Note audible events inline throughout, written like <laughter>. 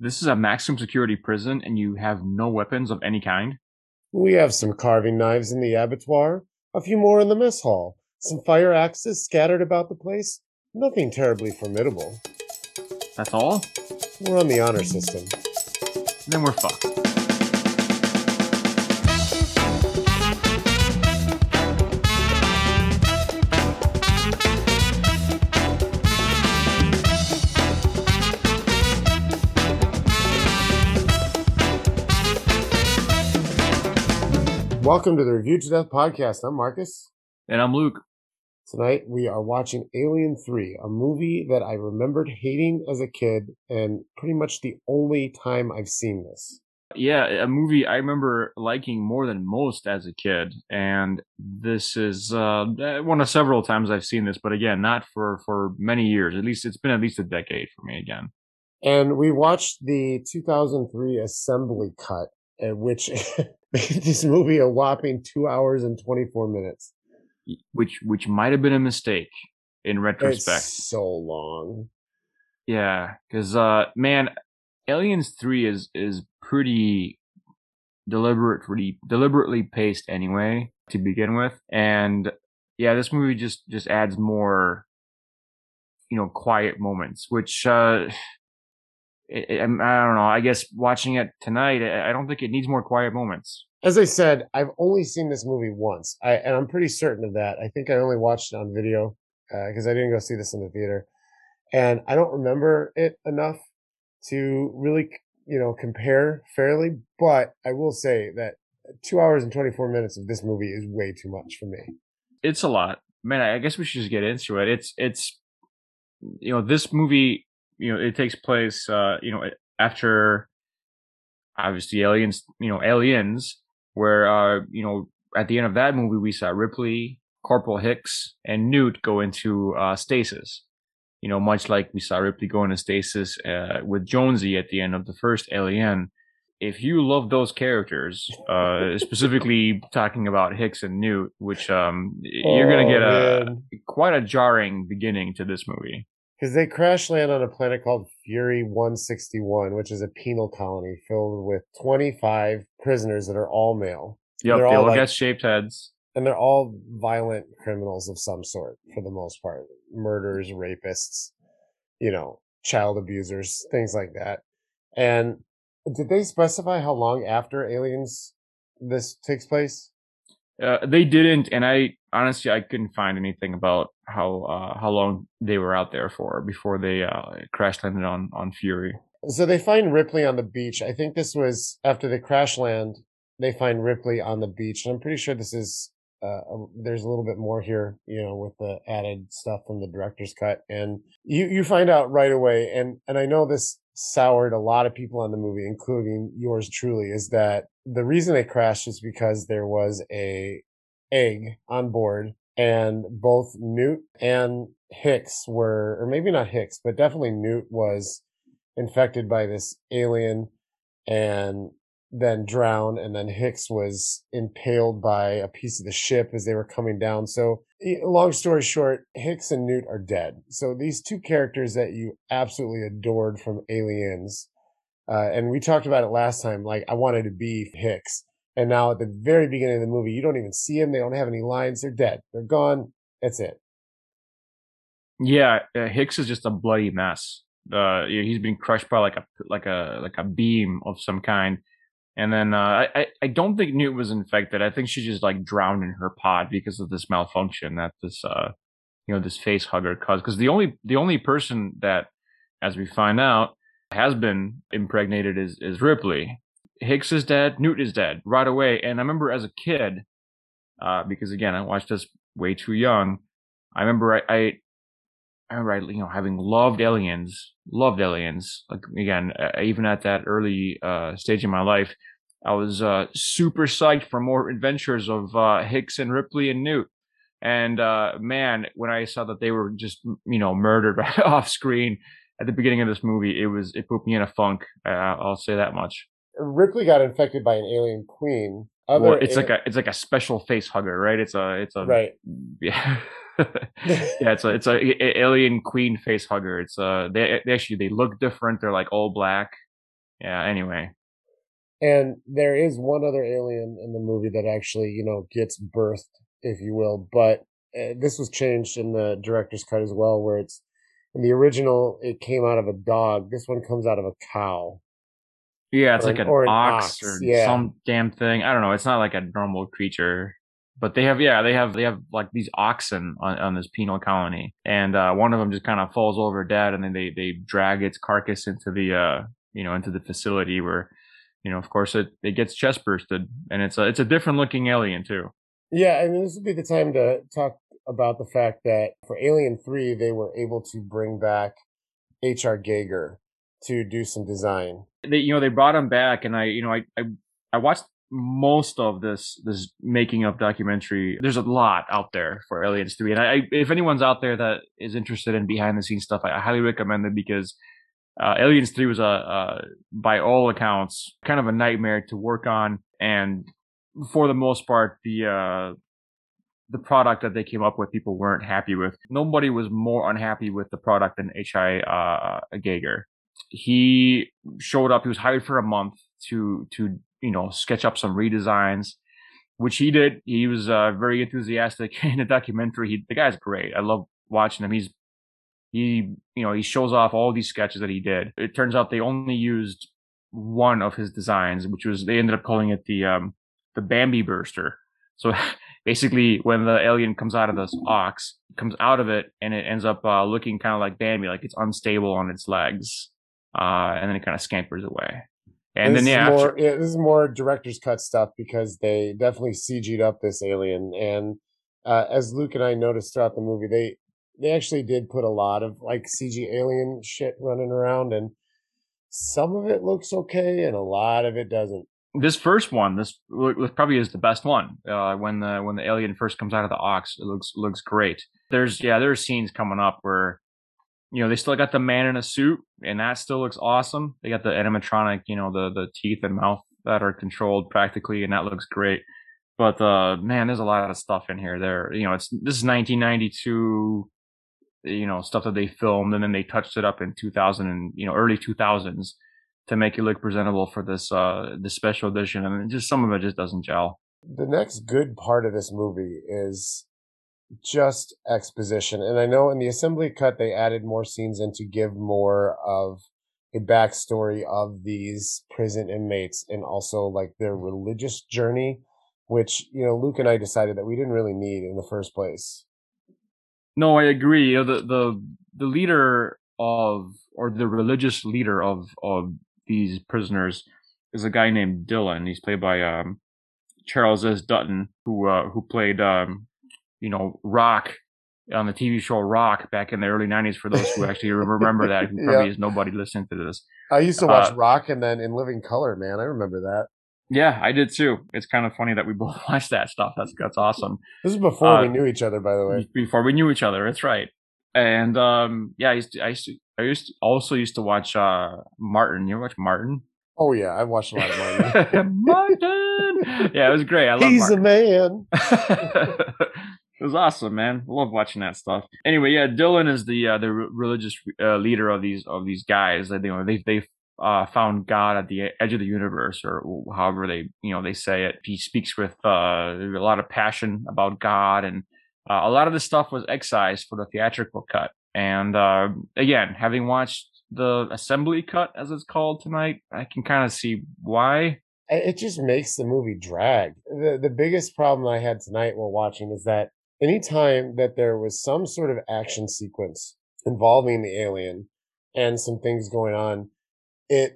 This is a maximum security prison, and you have no weapons of any kind. We have some carving knives in the abattoir, a few more in the mess hall, some fire axes scattered about the place. Nothing terribly formidable. That's all? We're on the honor system. Then we're fucked. Welcome to the Review to Death podcast. I'm Marcus. And I'm Luke. Tonight we are watching Alien 3, a movie that I remembered hating as a kid and pretty much the only time I've seen this. Yeah, a movie I remember liking more than most as a kid. And this is uh, one of several times I've seen this, but again, not for, for many years. At least it's been at least a decade for me again. And we watched the 2003 assembly cut, which <laughs> made <laughs> this movie a whopping two hours and 24 minutes. Which which might have been a mistake in retrospect. It's so long. Yeah, because uh, man, Aliens Three is is pretty deliberately deliberately paced anyway to begin with, and yeah, this movie just just adds more, you know, quiet moments, which uh, it, it, I don't know. I guess watching it tonight, I don't think it needs more quiet moments. As I said, I've only seen this movie once, I, and I'm pretty certain of that. I think I only watched it on video because uh, I didn't go see this in the theater, and I don't remember it enough to really, you know, compare fairly. But I will say that two hours and 24 minutes of this movie is way too much for me. It's a lot, man. I guess we should just get into it. It's it's you know this movie you know it takes place uh you know after obviously aliens you know aliens where uh you know at the end of that movie we saw ripley corporal hicks and newt go into uh stasis. You know much like we saw ripley go into stasis uh, with jonesy at the end of the first alien. If you love those characters, uh, specifically talking about Hicks and Newt, which um, you're gonna get a man. quite a jarring beginning to this movie because they crash land on a planet called Fury 161, which is a penal colony filled with 25 prisoners that are all male. Yep, they all, all like, shaped heads. And they're all violent criminals of some sort for the most part. Murderers, rapists, you know, child abusers, things like that. And did they specify how long after Aliens this takes place? Uh, they didn't, and I honestly I couldn't find anything about how uh, how long they were out there for before they uh, crash landed on on Fury. So they find Ripley on the beach. I think this was after they crash land. They find Ripley on the beach, and I'm pretty sure this is. Uh, there's a little bit more here, you know, with the added stuff from the director's cut, and you you find out right away. And and I know this soured a lot of people on the movie, including yours truly, is that the reason they crashed is because there was a egg on board and both Newt and Hicks were, or maybe not Hicks, but definitely Newt was infected by this alien and then drowned. And then Hicks was impaled by a piece of the ship as they were coming down. So, long story short, Hicks and Newt are dead. So, these two characters that you absolutely adored from Aliens, uh, and we talked about it last time, like I wanted to be Hicks and now at the very beginning of the movie, you don't even see them. They don't have any lines. They're dead. They're gone. That's it. Yeah, uh, Hicks is just a bloody mess. Uh, he's been crushed by like a like a like a beam of some kind, and then uh, I I don't think Newt was infected. I think she just like drowned in her pod because of this malfunction that this uh you know this face hugger caused. Because the only the only person that, as we find out, has been impregnated is is Ripley, Hicks is dead, Newt is dead right away. And I remember as a kid, uh, because again, I watched this way too young. I remember I, I, I remember you know, having loved aliens, loved aliens. Like again, uh, even at that early, uh, stage in my life, I was, uh, super psyched for more adventures of, uh, Hicks and Ripley and Newt. And, uh, man, when I saw that they were just, you know, murdered <laughs> off screen at the beginning of this movie, it was, it put me in a funk. I'll say that much. Ripley got infected by an alien queen. Other it's like a it's like a special face hugger, right? It's a it's a right. <laughs> Yeah, yeah. It's a it's a, a, alien queen face hugger. It's uh they, they actually they look different. They're like all black. yeah. Anyway, and there is one other alien in the movie that actually, you know, gets birthed, if you will. But uh, this was changed in the director's cut as well, where it's in the original it came out of a dog. This one comes out of a cow. Yeah, it's like an, an ox, ox, or yeah. some damn thing. I don't know. It's not like a normal creature but they have yeah they have they have like these oxen on, on this penal colony and uh, one of them just kind of falls over dead and then they they drag its carcass into the uh you know into the facility where you know of course it it gets chest bursted and it's a it's a different looking alien too yeah and this would be the time to talk about the fact that for alien 3 they were able to bring back hr Giger to do some design they you know they brought him back and i you know i i, I watched most of this this making of documentary. There's a lot out there for aliens 3 and I, if anyone's out there that is interested in behind the scenes stuff i, highly recommend it because uh, aliens 3 was a uh, by all accounts kind of a nightmare to work on and for the most part the uh, the product that they came up with people weren't happy with. Nobody was more unhappy with the product than hi uh, Giger he showed up he was hired for a month to to you know, sketch up some redesigns, which he did. He was uh, very enthusiastic <laughs> in the documentary. He, the guy's great. I love watching him. He's he, you know, he shows off all these sketches that he did. It turns out they only used one of his designs, which was they ended up calling it the um the Bambi burster. So <laughs> basically, when the alien comes out of this ox, comes out of it and it ends up uh, looking kind of like Bambi, like it's unstable on its legs, uh, and then it kind of scampers away. And this then yeah, more, yeah, this is more director's cut stuff because they definitely CG'd up this alien. And uh, as Luke and I noticed throughout the movie, they they actually did put a lot of like CG alien shit running around, and some of it looks okay, and a lot of it doesn't. This first one, this probably is the best one. Uh, when the when the alien first comes out of the ox, it looks looks great. There's yeah, there's scenes coming up where you know, they still got the man in a suit, and that still looks awesome. They got the animatronic, you know, the the teeth and mouth that are controlled practically, and that looks great. But uh, man, there's a lot of stuff in here. There, you know, it's this is 1992, you know, stuff that they filmed, and then they touched it up in 2000 and you know early 2000s to make it look presentable for this uh this special edition. I and mean, just some of it just doesn't gel. The next good part of this movie is just exposition. And I know in the assembly cut they added more scenes in to give more of a backstory of these prison inmates and also like their religious journey, which, you know, Luke and I decided that we didn't really need in the first place. No, I agree. You know, the the the leader of or the religious leader of of these prisoners is a guy named Dylan. He's played by um Charles S. Dutton, who uh, who played um, you know, Roc on the TV show Roc back in the early '90s. For those who <laughs> actually remember that, who probably is nobody listening to this. I used to watch uh, Roc, and then in Living Color, man, I remember that. Yeah, I did too. It's kind of funny that we <laughs> both watched that stuff. That's that's awesome. This is before uh, we knew each other, by the way. Before we knew each other, that's right. And um, yeah, I used to, I used to, I used to also used to watch uh, Martin. You ever watch Martin? Oh yeah, I watched a lot of Martin. <laughs> Martin. Yeah, it was great. I love. He's Martin. a man. It was awesome, man. Love watching that stuff. Anyway, yeah, Dylan is the uh, the religious uh, leader of these of these guys. Know they they uh, found God at the edge of the universe, or however they you know they say it. He speaks with uh, a lot of passion about God, and uh, a lot of the stuff was excised for the theatrical cut. And uh, again, having watched the assembly cut, as it's called tonight, I can kind of see why. It just makes the movie drag. The the biggest problem I had tonight while watching is that anytime that there was some sort of action sequence involving the alien and some things going on, it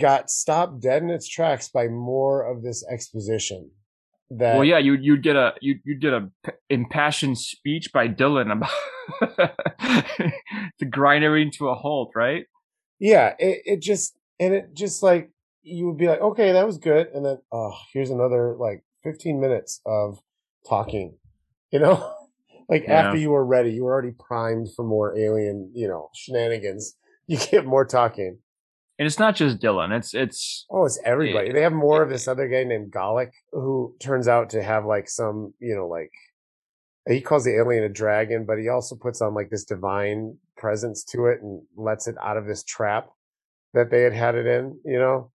got stopped dead in its tracks by more of this exposition. That well, yeah, you you get a you you get a impassioned speech by Dylan about <laughs> to grind everything to a halt, right? Yeah, it it just and it just like you would be like, okay, that was good, and then oh, here's another like 15 minutes of talking you know, <laughs> like yeah. after you were ready, you were already primed for more alien, you know, shenanigans. <laughs> You get more talking. And it's not just Dylan. It's it's oh, it's everybody. It, they have more it, of this other guy named Golic who turns out to have like some, you know, like he calls the alien a dragon, but he also puts on like this divine presence to it and lets it out of this trap. that they had had it in. You know.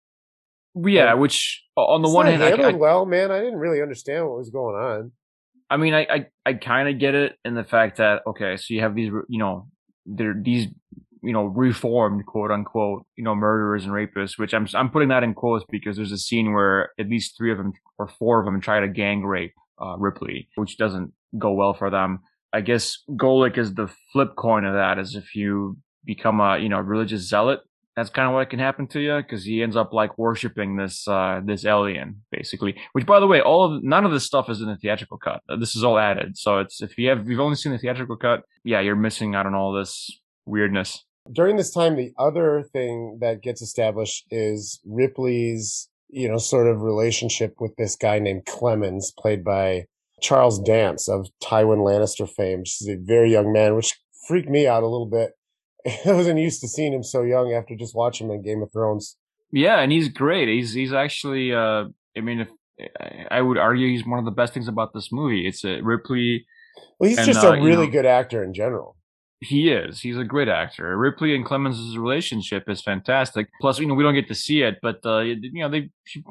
Yeah, which on the one hand, I, I, well, man, I didn't really understand what was going on. I mean, I I, I kind of get it in the fact that okay, so you have these, you know, they're these, you know, reformed quote unquote, you know, murderers and rapists, which I'm I'm putting that in quotes because there's a scene where at least three of them or four of them try to gang rape uh, Ripley, which doesn't go well for them. I guess Golic is the flip coin of that, as if you become a you know religious zealot that's kind of what can happen to you because he ends up like worshiping this uh this alien basically. Which by the way all of none of this stuff is in the theatrical cut. This is all added. So it's if you have you've only seen the theatrical cut yeah you're missing out on all this weirdness. During this time the other thing that gets established is ripley's you know sort of relationship with this guy named clemens played by charles dance of tywin lannister fame she's a very young man which freaked me out a little bit <laughs> I wasn't used to seeing him so young after just watching him in Game of Thrones. Yeah, and he's great. He's he's actually. Uh, I mean, if I would argue he's one of the best things about this movie. It's a Ripley. Well, he's and, just a uh, really you know, good actor in general. He is. He's a great actor. Ripley and Clemens' relationship is fantastic. Plus, you know, we don't get to see it, but uh, you know, they she,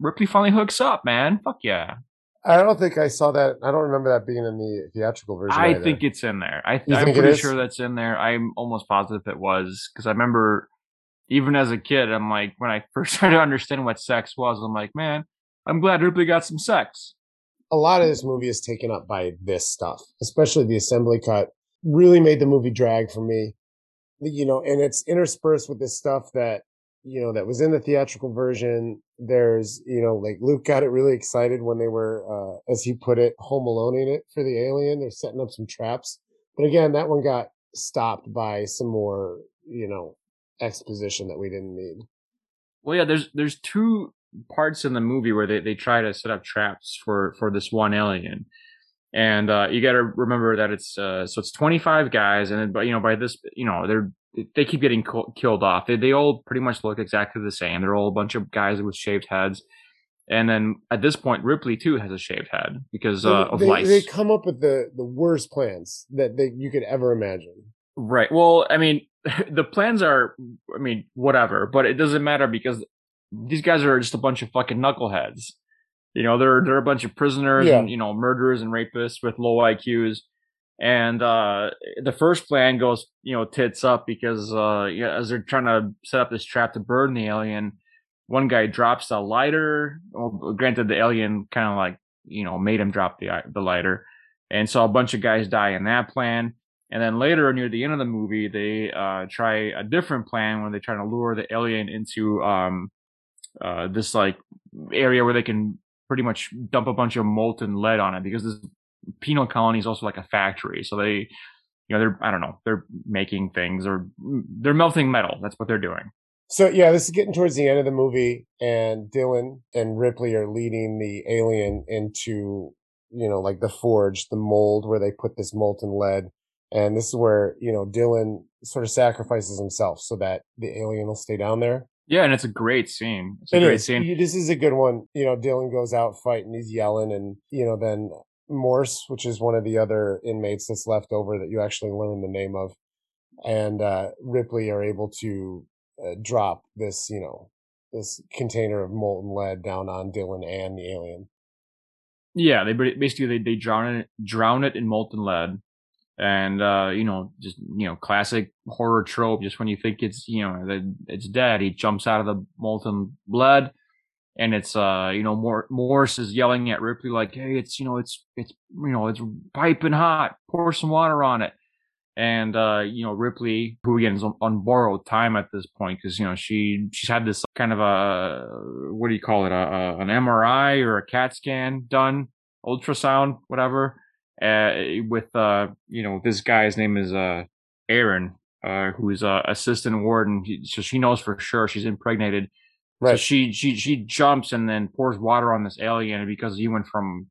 Ripley finally hooks up, man. Fuck yeah. I don't think I saw that. I don't remember that being in the theatrical version. I either. think it's in there. I am pretty sure that's in there. I'm almost positive it was because I remember even as a kid, I'm like, when I <laughs> first started to understand what sex was, I'm like, man, I'm glad Ripley got some sex. A lot of this movie is taken up by this stuff, especially the assembly cut. Really made the movie drag for me. You know, and it's interspersed with this stuff that you know, that was in the theatrical version. There's, you know, like Luke got it really excited when they were, uh, as he put it, home aloneing it for the alien. They're setting up some traps. But again, that one got stopped by some more, you know, exposition that we didn't need. Well, yeah, there's, there's two parts in the movie where they, they try to set up traps for, for this one alien. And, uh, you got to remember that it's, uh, so it's 25 guys. And but, you know, by this, you know, they're they keep getting killed off. They they all pretty much look exactly the same. They're all a bunch of guys with shaved heads. And then at this point, Ripley too has a shaved head because uh, of they, lice. They come up with the the worst plans that they, you could ever imagine. Right. Well, I mean, <laughs> the plans are, I mean, whatever, but it doesn't matter because these guys are just a bunch of fucking knuckleheads. You know, they're they're a bunch of prisoners yeah. and you know murderers and rapists with low IQs and uh, the first plan goes you know tits up because uh, yeah, as they're trying to set up this trap to burn the alien one guy drops a lighter. Well, granted the alien kind of like you know made him drop the the lighter. And so a bunch of guys die in that plan. And then later near the end of the movie they uh, try a different plan when they try to lure the alien into um, uh, this like area where they can pretty much dump a bunch of molten lead on it because this penal colony is also like a factory. So they, you know, they're, I don't know, they're making things or mm, they're melting metal. That's what they're doing. So yeah, this is getting towards the end of the movie and Dylan and Ripley are leading the alien into, you know, like the forge, the mold where they put this molten lead. And this is where, you know, Dylan sort of sacrifices himself so that the alien will stay down there. Yeah, and it's a great scene. It's a it great is. scene. This is a good one. You know, Dylan goes out fighting, he's yelling, and you know, then Morse, which is one of the other inmates that's left over that you actually learn the name of, and uh, Ripley are able to uh, drop this, you know, this container of molten lead down on Dylan and the alien. Yeah, they basically they, they drown it drown it in molten lead, and uh, you know just you know classic horror trope. Just when you think it's you know it's dead, he jumps out of the molten blood and it's uh you know Mor- Morse is yelling at Ripley like hey it's you know it's it's you know it's piping hot. Pour some water on it. And uh you know Ripley who again is on, on borrowed time at this point because you know she she's had this kind of a what do you call it? A, a, an MRI or a CAT scan done ultrasound whatever uh with uh you know this guy's name is uh Aaron uh who's uh assistant warden. So she knows for sure she's impregnated Right. So she she she jumps and then pours water on this alien, and because he went from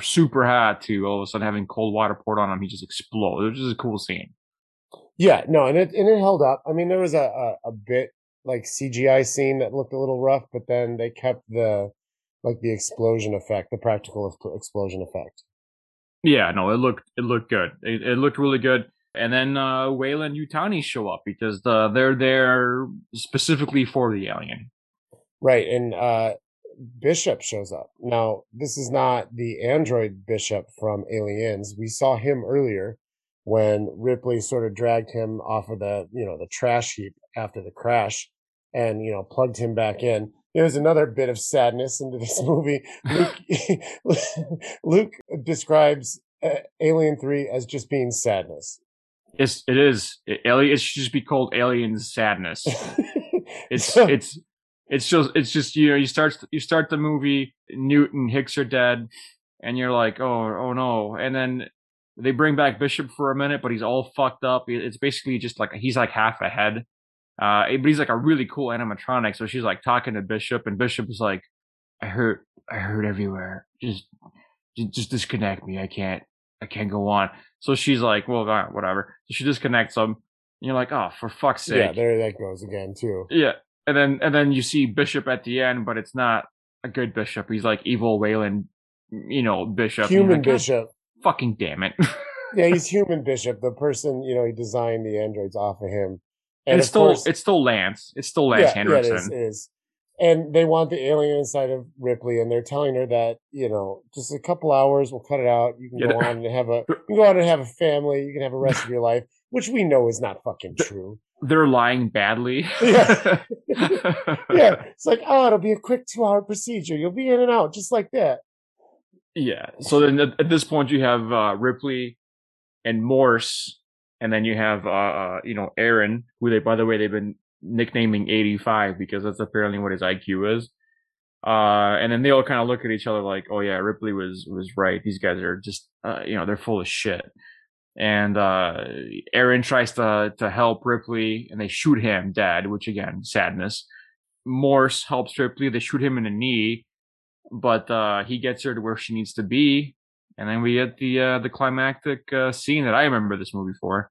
super hot to all of a sudden having cold water poured on him, he just explodes. It was just a cool scene. Yeah, no, and it and it held up. I mean, there was a, a, a bit like CGI scene that looked a little rough, but then they kept the like the explosion effect, the practical explosion effect. Yeah, no, it looked it looked good. It, it looked really good. And then uh, Weyland-Yutani show up because the, they're there specifically for the alien. Right, and uh, Bishop shows up. Now, this is not the android Bishop from Aliens. We saw him earlier when Ripley sort of dragged him off of the, you know, the trash heap after the crash and, you know, plugged him back in. There's another bit of sadness into this <laughs> movie. Luke, <laughs> <laughs> Luke describes uh, Alien 3 as just being sadness. It's, it is. It, alien, it should just be called Alien Sadness. it's, so, it's, it's just, it's just, you know, you start, you start the movie, Newt and Hicks are dead, and you're like, oh, oh no. And then they bring back Bishop for a minute, but he's all fucked up. It's basically just like he's like half a head. Uh, but he's like a really cool animatronic. So she's like talking to Bishop, and Bishop is like, "I hurt, I hurt everywhere. Just, just disconnect me. I can't, I can't go on." So she's like, "Well, whatever." So she disconnects him. And you're like, "Oh, for fuck's sake!" Yeah, there that goes again too. Yeah, and then and then you see Bishop at the end, but it's not a good Bishop. He's like evil Weyland, you know, Bishop. Human like, ah, Bishop fucking damn it. <laughs> yeah, he's human bishop. The person, you know, he designed the androids off of him. And, and it's still course, it's still Lance. It's still Lance yeah, Henriksen. Yeah, it is, it is. And they want the alien inside of Ripley, and they're telling her that you know, just a couple hours, we'll cut it out. You can yeah, go on and have a, <laughs> you can go on and have a family. You can have a rest of your life, which we know is not fucking true. They're lying badly. yeah, <laughs> yeah. It's like, oh, it'll be a quick two-hour procedure. You'll be in and out just like that. Yeah. So then at, at this point you have uh, Ripley and Morse, and then you have uh, uh, you know Aaron, who they by the way they've been nicknaming 85 because that's apparently what his IQ is. Uh, and then they all kind of look at each other like, oh yeah, Ripley was was right. These guys are just uh, you know they're full of shit. And uh, Aaron tries to to help Ripley, and they shoot him dead, which again sadness. Morse helps Ripley. They shoot him in the knee, but uh, he gets her to where she needs to be, and then we get the uh, the climactic uh, scene that I remember this movie for.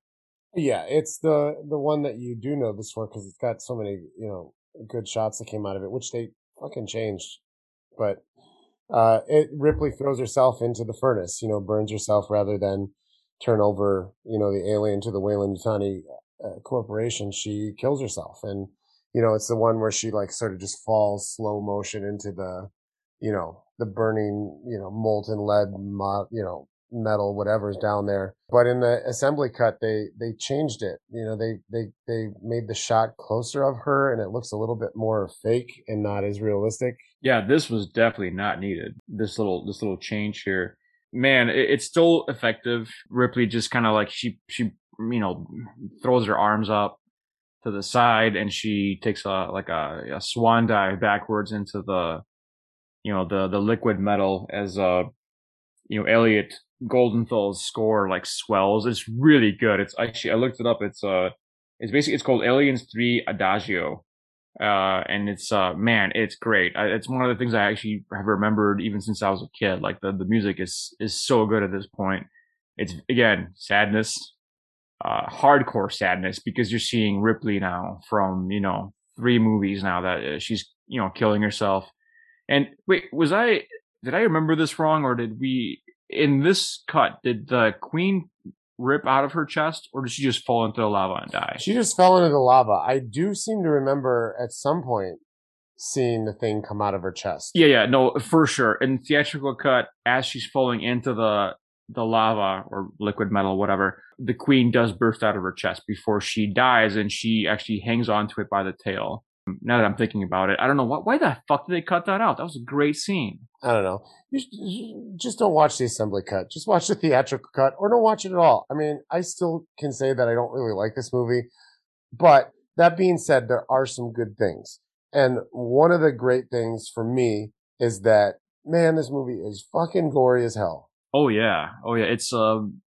Yeah, it's the the one that you do know this for because it's got so many you know good shots that came out of it, which they fucking changed. But uh, it Ripley throws herself into the furnace, you know, burns herself rather than turn over, you know, the alien to the Weyland-Yutani uh, corporation. She kills herself, and you know, it's the one where she like sort of just falls slow motion into the you know, the burning, you know, molten lead, you know, metal, whatever's down there. But in the assembly cut, they they changed it. You know, they they they made the shot closer of her, and it looks a little bit more fake and not as realistic. Yeah, this was definitely not needed. This little this little change here, man, it, it's still effective. Ripley just kind of like she she you know throws her arms up to the side and she takes a like a, a swan dive backwards into the you know the the liquid metal as uh you know Elliot Goldenthal's score like swells. It's really good. It's actually I looked it up. It's uh it's basically it's called Aliens Three Adagio, uh and it's uh man it's great. I, it's one of the things I actually have remembered even since I was a kid. Like the the music is is so good at this point. It's again sadness, uh hardcore sadness because you're seeing Ripley now from you know three movies now that uh, she's you know killing herself and wait, was I did I remember this wrong, or did we in this cut did the queen rip out of her chest, or did she just fall into the lava and die? She just fell into the lava. I do seem to remember at some point seeing the thing come out of her chest. Yeah, yeah, no, for sure. In theatrical cut, as she's falling into the the lava or liquid metal, whatever, the queen does burst out of her chest before she dies, and she actually hangs onto it by the tail now that I'm thinking about it, I don't know what. Why the fuck did they cut that out? That was a great scene. I don't know. You just don't watch the assembly cut. Just watch the theatrical cut, or don't watch it at all. I mean, I still can say that I don't really like this movie, but that being said, there are some good things. And one of the great things for me is that man, this movie is fucking gory as hell. Oh yeah, oh yeah. It's um,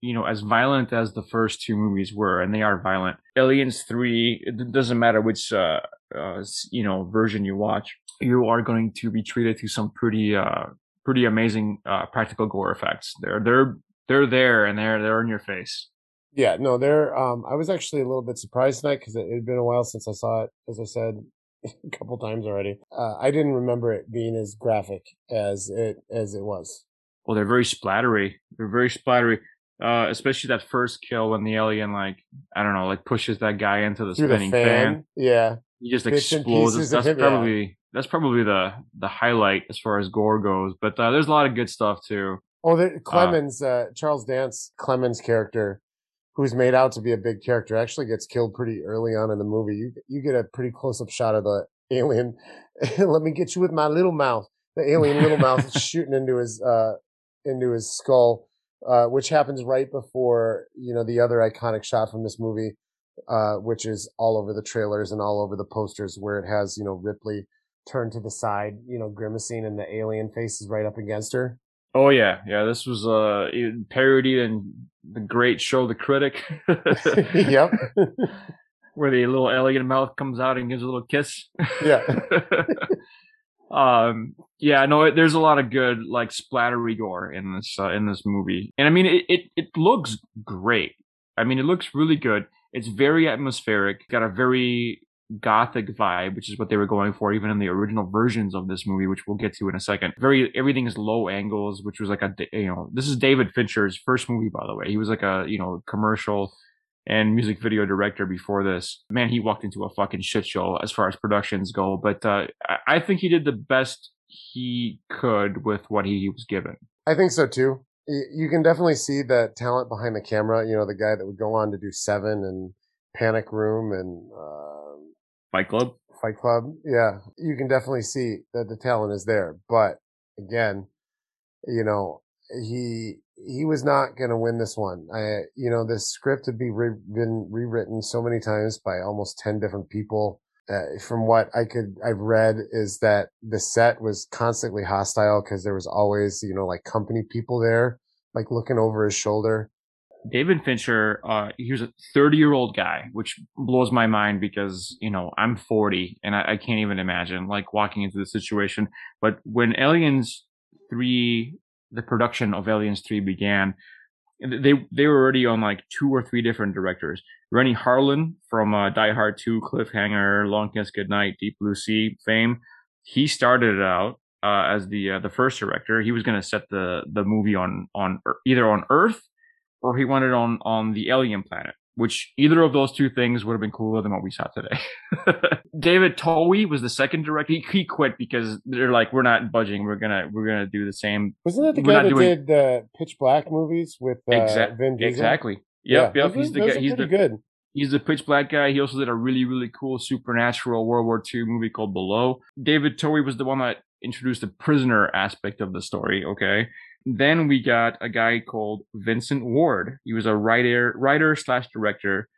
you know, as violent as the first two movies were, and they are violent. Aliens Three, it doesn't matter which uh, uh, you know version you watch, you are going to be treated to some pretty uh, pretty amazing uh, practical gore effects. They're they're they're there and they're they're in your face. Yeah, no, they're. Um, I was actually a little bit surprised tonight because it had been a while since I saw it. As I said <laughs> a couple times already, uh, I didn't remember it being as graphic as it as it was. Well, they're very splattery. They're very splattery. Uh, especially that first kill when the alien like I don't know like pushes that guy into the Through the spinning fan. fan. Yeah. He just Bits explodes. That's him, yeah. probably that's probably the the highlight as far as gore goes. But uh, there's a lot of good stuff too. Oh, there, Clemens, uh, Charles Dance, Clemens' character, who's made out to be a big character, actually gets killed pretty early on in the movie. You you get a pretty close up shot of the alien. <laughs> Let me get you with my little mouth. The alien little <laughs> mouth is shooting into his uh into his skull, uh, which happens right before you know the other iconic shot from this movie, uh, which is all over the trailers and all over the posters, where it has you know Ripley turned to the side, you know, grimacing, and the alien face is right up against her. Oh yeah, yeah. This was uh parodied in the great show, The Critic. <laughs> yep. <laughs> where the little alien mouth comes out and gives a little kiss. Yeah. <laughs> um. Yeah. No. There's a lot of good like splattery gore in this uh, in this movie, and I mean it, it. It looks great. I mean, it looks really good. It's very atmospheric. Got a very gothic vibe, which is what they were going for, even in the original versions of this movie, which we'll get to in a second. Very everything is low angles, which was like a you know this is David Fincher's first movie, by the way. He was like a you know commercial and music video director before this. Man, he walked into a fucking shit show as far as productions go, but uh, I- I think he did the best he could with what he was given. I think so too. You can definitely see the talent behind the camera. You know, the guy that would go on to do Seven and Panic Room and uh, Fight Club. Fight Club. Yeah, you can definitely see that the talent is there. But again, you know, he he was not going to win this one. I, you know, this script had be re- been rewritten so many times by almost ten different people. Uh, from what I could, I've read is that the set was constantly hostile because there was always, you know, like company people there, like looking over his shoulder. David Fincher, uh, he was a 30 year old guy, which blows my mind because, you know, I'm 40 and I, I can't even imagine like walking into the situation. But when Aliens 3, the production of Aliens 3 began, they, they were already on like two or three different directors. Renny Harlin from uh, Die Hard 2, Cliffhanger, Long Kiss Goodnight, Deep Blue Sea fame. He started out uh, as the uh, the first director. He was going to set the the movie on on either on Earth or he wanted on on the alien planet. Which either of those two things would have been cooler than what we saw today. <laughs> David Twohy was the second director. He, he quit because they're like, we're not budging. We're gonna we're gonna do the same. Wasn't that the We're guy that doing- did the Pitch Black movies with uh, Exact- Vin Diesel? Exactly. Yep. Yeah, Yep. He's the guy. He's the pretty good. He's the pitch black guy. He also did a really, really cool supernatural World War II movie called Below. David Twohy was the one that introduced the prisoner aspect of the story. Okay. Then we got a guy called Vincent Ward. He was a writer, writer slash director,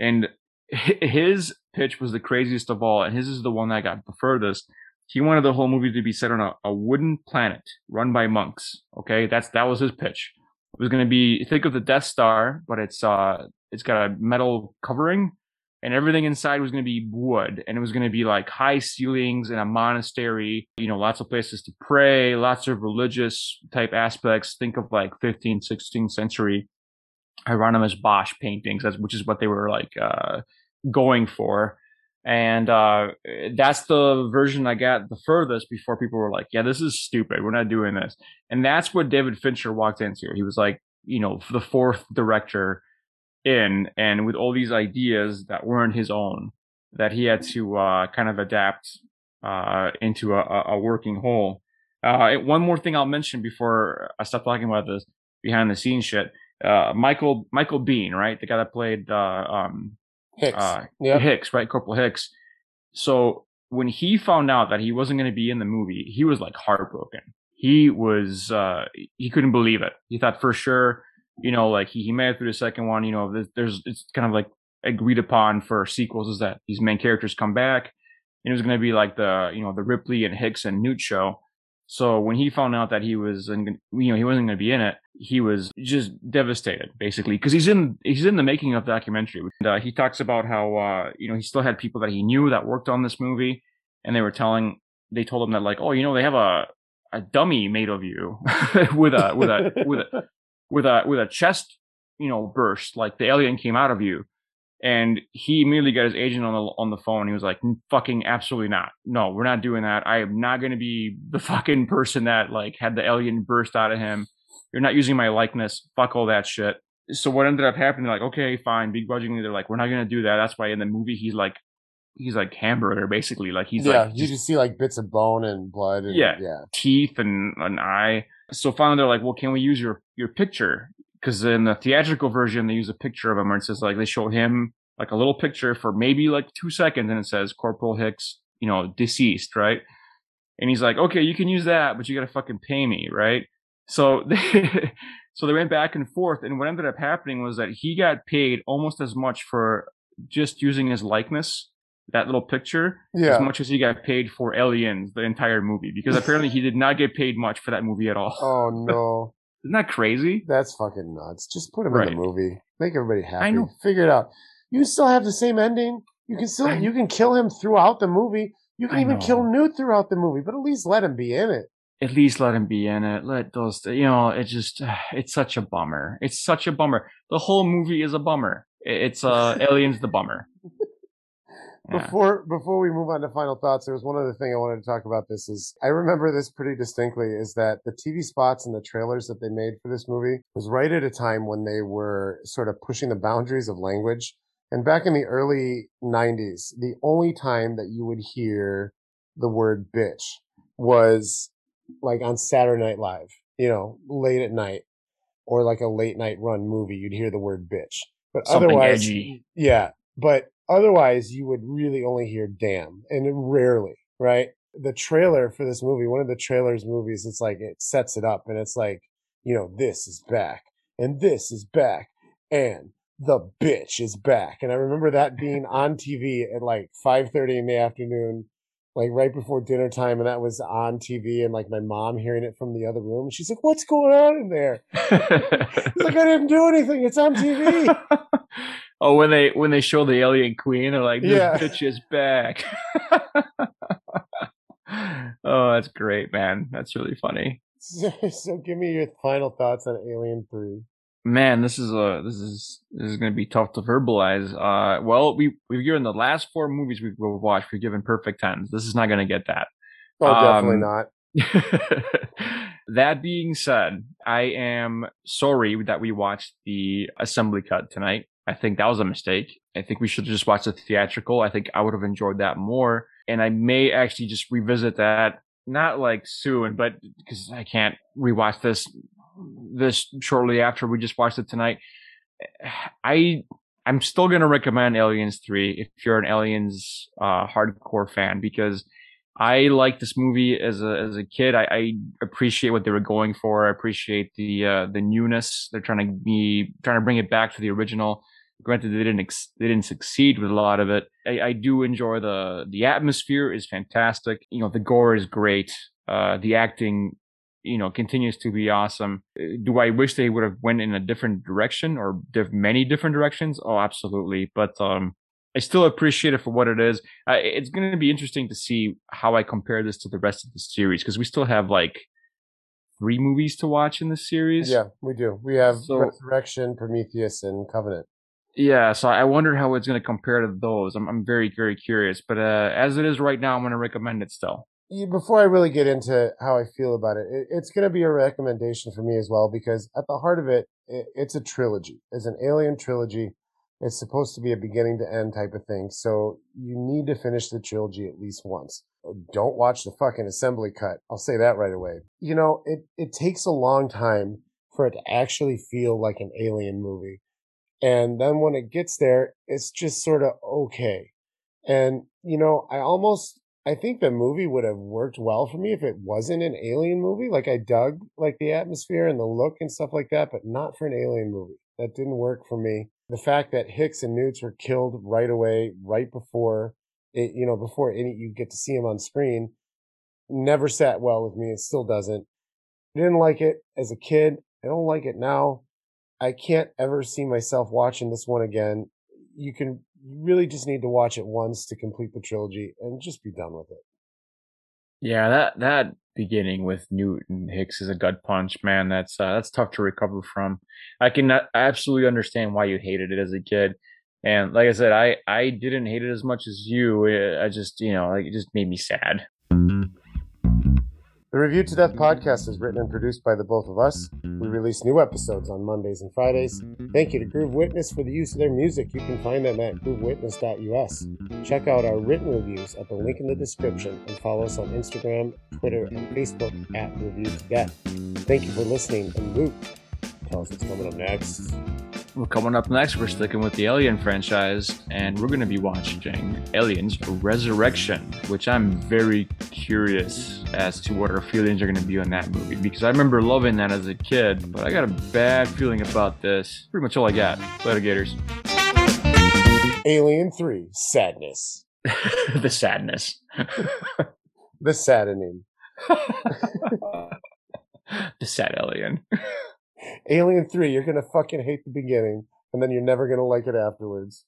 and <laughs> his pitch was the craziest of all. And his is the one that got the furthest. He wanted the whole movie to be set on a, a wooden planet run by monks. Okay, that's that was his pitch. It was going to be think of the Death Star, but it's uh it's got a metal covering and everything inside was going to be wood and it was going to be like high ceilings and a monastery you know lots of places to pray lots of religious type aspects. Think of like 15th 16th century hieronymus bosch paintings which is what they were like uh going for. And uh that's the version i got the furthest before people were like yeah this is stupid. We're not doing this. And that's what david fincher walked into. He was like you know the fourth director in and with all these ideas that weren't his own that he had to uh, kind of adapt uh, into a, a- working whole. Uh, one more thing I'll mention before I stop talking about this behind the scenes shit. Uh, Michael Michael Biehn, right, the guy that played uh, um, Hicks. uh, Yep. Hicks, right, Corporal Hicks. So when he found out that he wasn't going to be in the movie, he was like heartbroken. He was uh, he couldn't believe it. He thought for sure you know, like he, he made it through the second one, you know, there's, there's, it's kind of like agreed upon for sequels is that these main characters come back and it was going to be like the, you know, the Ripley and Hicks and Newt show. So when he found out that he was, in, you know, he wasn't going to be in it, he was just devastated basically because he's in, he's in the making of the documentary. And, uh, he talks about how, uh, you know, he still had people that he knew that worked on this movie and they were telling, they told him that like, oh, you know, they have a, a dummy made of you <laughs> with a, with a, with a, with a with a chest, you know, burst like the alien came out of you. And he immediately got his agent on the on the phone. He was like, "Fucking absolutely not. No, we're not doing that. I am not going to be the <laughs> fucking person that like had the alien burst out of him. You're not using my likeness. Fuck all that shit." so what ended up happening? Like, okay, fine, begrudgingly, they're like, we're not gonna do that. That's why in the movie he's like, he's like hamburger basically. Like he's yeah, like you just see like bits of bone and blood. And, Yeah. yeah. teeth and an eye. So finally, they're like, well, can we use your your picture? Because in the theatrical version, they use a picture of him, and it says like they show him like a little picture for maybe like two seconds, and it says Corporal Hicks, you know, deceased, right? And he's like, okay, you can use that, but you got to fucking pay me, right? So <laughs> they, so they went back and forth, and what ended up happening was that he got paid almost as much for just using his likeness, that little picture, Yeah. as much as he got paid for Aliens, the entire movie, because apparently he did not get paid much for that movie at all. Oh no, <laughs> Isn't that crazy? that's fucking nuts. Just put him Right. in the movie. Make everybody happy. I know. Figure it out. You still have the same ending. You can still I- you can kill him throughout the movie. You can I even know. kill Newt throughout the movie, but at least let him be in it. At least let him be in it. Let those, you know, it just, <sighs> it's such a bummer. It's such a bummer. The whole movie is a bummer. It's uh, <laughs> Aliens the bummer. Before before we move on to final thoughts, there was one other thing I wanted to talk about. This is I remember this pretty distinctly. Is that the TV spots and the trailers that they made for this movie was right at a time when they were sort of pushing the boundaries of language. And back in the early '90s, the only time that you would hear the word "bitch" was like on Saturday Night Live. You know, late at night or like a late night run movie, you'd hear the word "bitch." But Something otherwise, edgy. yeah, but otherwise you would really only hear damn and rarely right? The trailer for this movie one of the trailers movies it's like it sets it up and it's like you know this is back and this is back and the bitch is back and i remember that being <laughs> on tv at like 5.30 in the afternoon like right before dinner time and that was on tv and like my mom hearing it from the other room she's like what's going on in there? <laughs> It's like i didn't do anything it's on tv <laughs> oh, when they when they show the alien queen, they're like, "This Yeah. bitch is back." <laughs> oh, that's great, man. That's really funny. so, so give me your final thoughts on alien 3 Man, this is a this is this is going to be tough to verbalize. Uh, well, we we've given the last four movies we've watched, we've given perfect tens. This is not going to get that. Oh, definitely Um, not. <laughs> that being said, I am sorry that we watched the assembly cut tonight. I think that was a mistake. I think we should just watch the theatrical. I think I would have enjoyed that more. And I may actually just revisit that, not like soon, but because I can't rewatch this this shortly after we just watched it tonight. I I'm still gonna recommend Aliens 3 if you're an Aliens uh hardcore fan because I like this movie as a as a kid. I, I appreciate what they were going for. I appreciate the uh, the newness. They're trying to be trying to bring it back to the original. Granted, they didn't ex- they didn't succeed with a lot of it. I, I do enjoy the the atmosphere is fantastic. You know, the gore is great. Uh, the acting, you know, continues to be awesome. Uh, Do I wish they would have went in a different direction or diff- many different directions? Oh, absolutely. But um, I still appreciate it for what it is. Uh, it's going to be interesting to see how I compare this to the rest of the series because we still have like three movies to watch in this series. Yeah, we do. We have So- Resurrection, Prometheus, and Covenant. Yeah, so I wonder how it's going to compare to those. I'm, I'm very, very curious. But uh, as it is right now, I'm going to recommend it still. Before I really get into how I feel about it, it it's going to be a recommendation for me as well because at the heart of it, it, it's a trilogy. It's an alien trilogy. It's supposed to be a beginning to end type of thing. So you need to finish the trilogy at least once. Don't watch the fucking assembly cut. I'll say that right away. You know, it, it takes a long time for it to actually feel like an alien movie. And then when it gets there, it's just sort of okay. And, you know, I almost, I think the movie would have worked well for me if it wasn't an alien movie. Like I dug like the atmosphere and the look and stuff like that, but not for an alien movie. That didn't work for me. The fact that Hicks and Newts were killed right away, right before it, you know, before any, you get to see them on screen, never sat well with me. It still doesn't. I didn't like it as a kid. I don't like it now. I can't ever see myself watching this one again. You can really just need to watch it once to complete the trilogy and just be done with it. Yeah, that that beginning with Newton Hicks is a gut punch, man. That's uh, that's tough to recover from. I can absolutely understand why you hated it as a kid, and like I said, I I didn't hate it as much as you. I just you know like it just made me sad. The Review to Death podcast is written and produced by the both of us. We release new episodes on Mondays and Fridays. Thank you to Groove Witness for the use of their music. You can find them at groovewitness.us. Check out our written reviews at the link in the description and follow us on Instagram, Twitter, and Facebook at Review to Death. Thank you for listening, and Luke, tell us what's coming up next. Well, coming up next, we're sticking with the Alien franchise, and we're going to be watching Aliens Resurrection, which I'm very curious as to what our feelings are going to be on that movie because I remember loving that as a kid, but I got a bad feeling about this. Pretty much all I got. Later, Gators. Alien 3 Sadness. <laughs> the sadness. <laughs> the saddening. <laughs> the sad alien. Alien 3, you're going to fucking hate the beginning, and then you're never going to like it afterwards.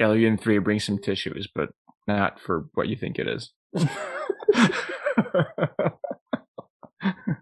Alien 3 brings some tissues, but not for what you think it is. <laughs> <laughs>